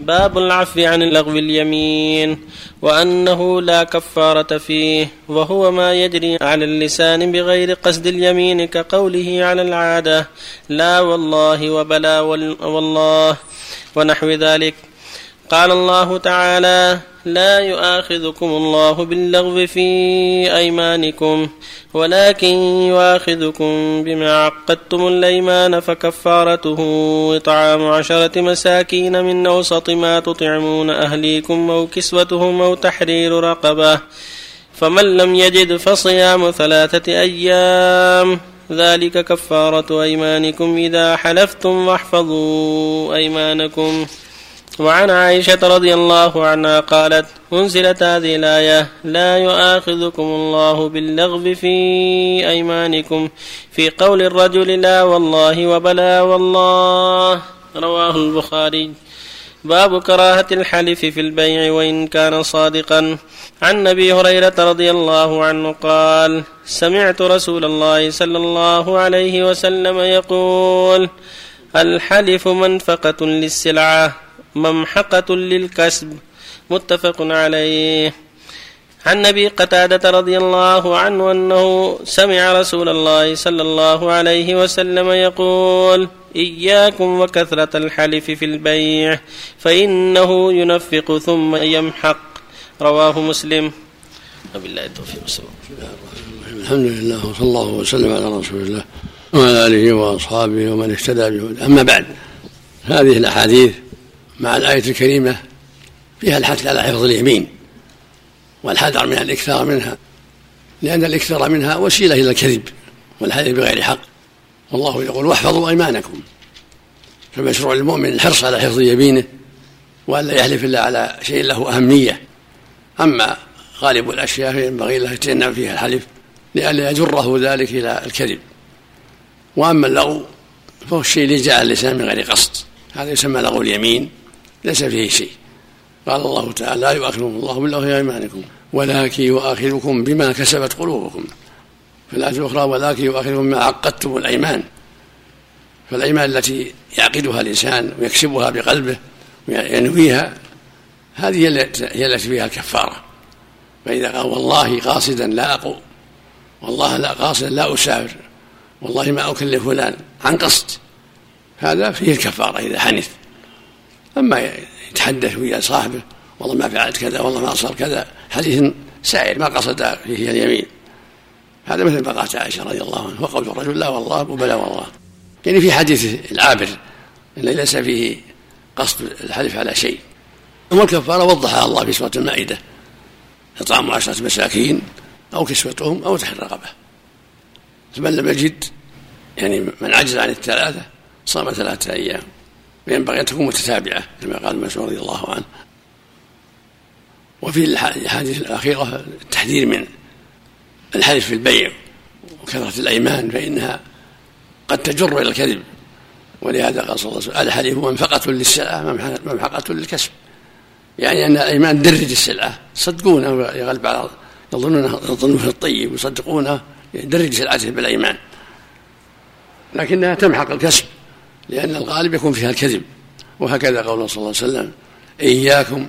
باب العفو عن لغو اليمين وأنه لا كفارة فيه وهو ما يجري على اللسان بغير قصد اليمين كقوله على العادة لا والله وبلا والله ونحو ذلك. قال الله تعالى لا يؤاخذكم الله باللغو في أيمانكم ولكن يؤاخذكم بما عقدتم الأيمان فكفارته إطعام عشرة مساكين من أوسط ما تطعمون أهليكم أو كسوتهم أو تحرير رقبة فمن لم يجد فصيام ثلاثة أيام ذلك كفارة أيمانكم إذا حلفتم واحفظوا أيمانكم. وعن عائشة رضي الله عنها قالت أنزلت هذه الآية لا يؤاخذكم الله باللغو في أيمانكم في قول الرجل لا والله وبلا والله. رواه البخاري. باب كراهة الحلف في البيع وإن كان صادقا. عن أبي هريرة رضي الله عنه قال سمعت رسول الله صلى الله عليه وسلم يقول الحلف منفقة للسلعة. ممحقة للكسب متفق عليه. عن أبي قتادة رضي الله عنه أنه سمع رسول الله صلى الله عليه وسلم يقول إياكم وكثرة الحلف في البيع فإنه ينفق ثم يمحق. رواه مسلم. وبالله التوفيق الحمد لله وصلى الله وسلم على رسول الله وعلى آله وأصحابه ومن اهتدى بهداه. أما بعد هذه الأحاديث مع الآية الكريمة فيها الحث على حفظ اليمين والحذر من الإكثار منها لأن الإكثار منها وسيلة إلى الكذب والحديث بغير حق. والله يقول واحفظوا أيمانكم فمشروع المؤمن الحرص على حفظ يمينه وألا يحلف إلا على شيء له أهمية. أما غالب الأشياء فينبغي له يتجنب فيها الحلف لئلا يجره ذلك إلى الكذب. وأما اللغو فهو الشيء اللي جاء اللسان من غير قصد. هذا يسمى لغو اليمين. ليس فيه شيء. قال الله تعالى لا يؤاخذكم الله بالله في أيمانكم ولكن يؤاخذكم بما كسبت قلوبكم. في الآية الأخرى ولكن يؤاخذكم بما عقدتم الأيمان. فالأيمان التي يعقدها الإنسان ويكسبها بقلبه وينويها هذه هي التي فيها الكفارة. فإذا قال والله قاصدا لا أقول والله لا قاصدا لا أسافر والله ما أكلف فلان عن قصد. هذا فيه الكفارة إذا حنث. أما يتحدث ويا صاحبه والله ما فعلت كذا والله ما صار كذا. حديث سائر ما قصد فيه اليمين. هذا مثل قالت عائشة رضي الله عنها. وقول الرجل لا والله وبلا والله. يعني في حديث العابر أن ليس فيه قصد الحلف على شيء. أما الكفارة وضحها الله في سورة المائدة. إطعام عشرة مساكين أو كسوتهم أو تحت رقبة. فمن لم يجد يعني من عجز عن الثلاثة صام ثلاثة أيام. وينبغي أن تكون متتابعة كما قال مسعود رضي الله عنه. وفي الحادثة الأخيرة التحذير من الحلف في البيع وكثرة الأيمان فإنها قد تجر إلى الكذب. ولهذا قال صلى الله عليه وسلم الحليف منفقة للسلعة ممحقة للكسب. يعني أن الأيمان تدرج السلعة يصدقونه يغلب على يظنونه يظنونه الطيب ويصدقونه يدرج سلعته بالأيمان. لكنها تمحق الكسب. لأن الغالب يكون فيها الكذب. وهكذا قول صلى الله عليه وسلم إياكم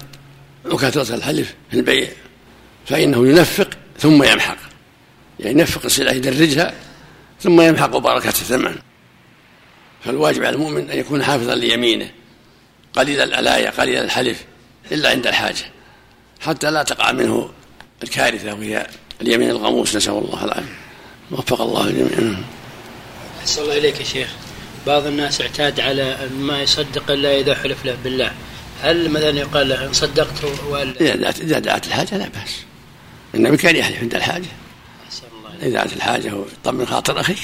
وكثرة الحلف في البيع فإنه ينفق ثم يمحق. يعني ينفق السلعة يدرجها ثم يمحق بركة الثمن فالواجب على المؤمن أن يكون حافظا ليمينه قليل الألايا قليل الحلف إلا عند الحاجة. حتى لا تقع منه الكارثة وهي اليمين الغموس نسأل الله العافية. وفق الله الجميع أحسن الله إليك يا شيخ. بعض الناس اعتاد على ما يصدق إلا إذا حلف له بالله. هل مثلا يقال له إن صدقت ولا إذا دعت الحاجة لا بأس. النبي كان يحلف عند الحاجة. إذا دعت الحاجة وطمن خاطر أخيك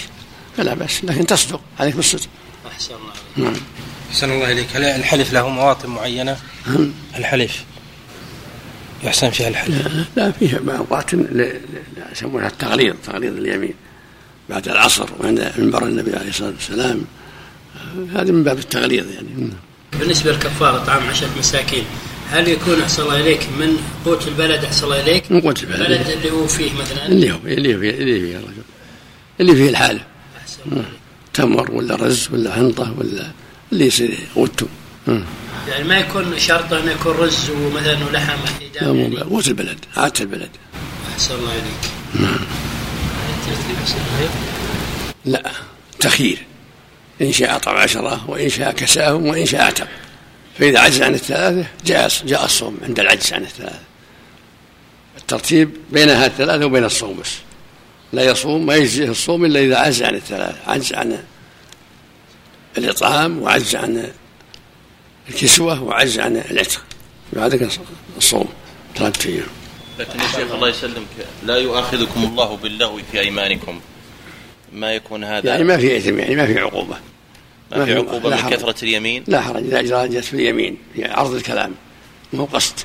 فلا بأس. لكن تصدق عليك بالصدق. أحسن الله نعم. أحسن الله إليك. هل الحلف له مواطن معينة؟ الحلف. يحسن فيها الحلف. لا, لا فيها مواطن يسمونها التغليظ تغليظ اليمين. بعد العصر وعند منبر النبي عليه الصلاة والسلام هذا من باب التغليظ يعني. بالنسبة للكفارة طعام عشرة مساكين هل يكون أحسن الله إليك من قوت البلد أحسن الله إليك؟ من قوت البلد. البلد اللي هو فيه مثلا؟ اللي هو اللي فيه اللي فيه الرجل اللي فيه الحاله تمر ولا رز ولا حنطة ولا اللي يصير قوته. يعني ما يكون شرط انه يكون رز ومثلا ولحم لا مو قوت البلد عادة البلد. أحسن الله إليك. نعم. لا تخيير. إن شاء أطعم عشرة وإن شاء كساهم وإن شاء أعتق فإذا عجز عن الثلاثة جاء جاء الصوم عند العجز عن الثلاثة. الترتيب بين الثلاثة وبين الصوم بس. لا يصوم ما يجزيه الصوم إلا إذا عجز عن الثلاثة. عجز عن الإطعام وعجز عن الكسوة وعجز عن العتق. بعدك الصوم. ثلاثة أيام لكن يا شيخ الله يسلمك لا يؤاخذكم الله باللغو في أيمانكم. ما يكون هذا يعني ما في إثم يعني ما في عقوبة. ما في عقوبة من كثرة اليمين؟ لا حرج. إذا جرت في اليمين في عرض الكلام مو قصد.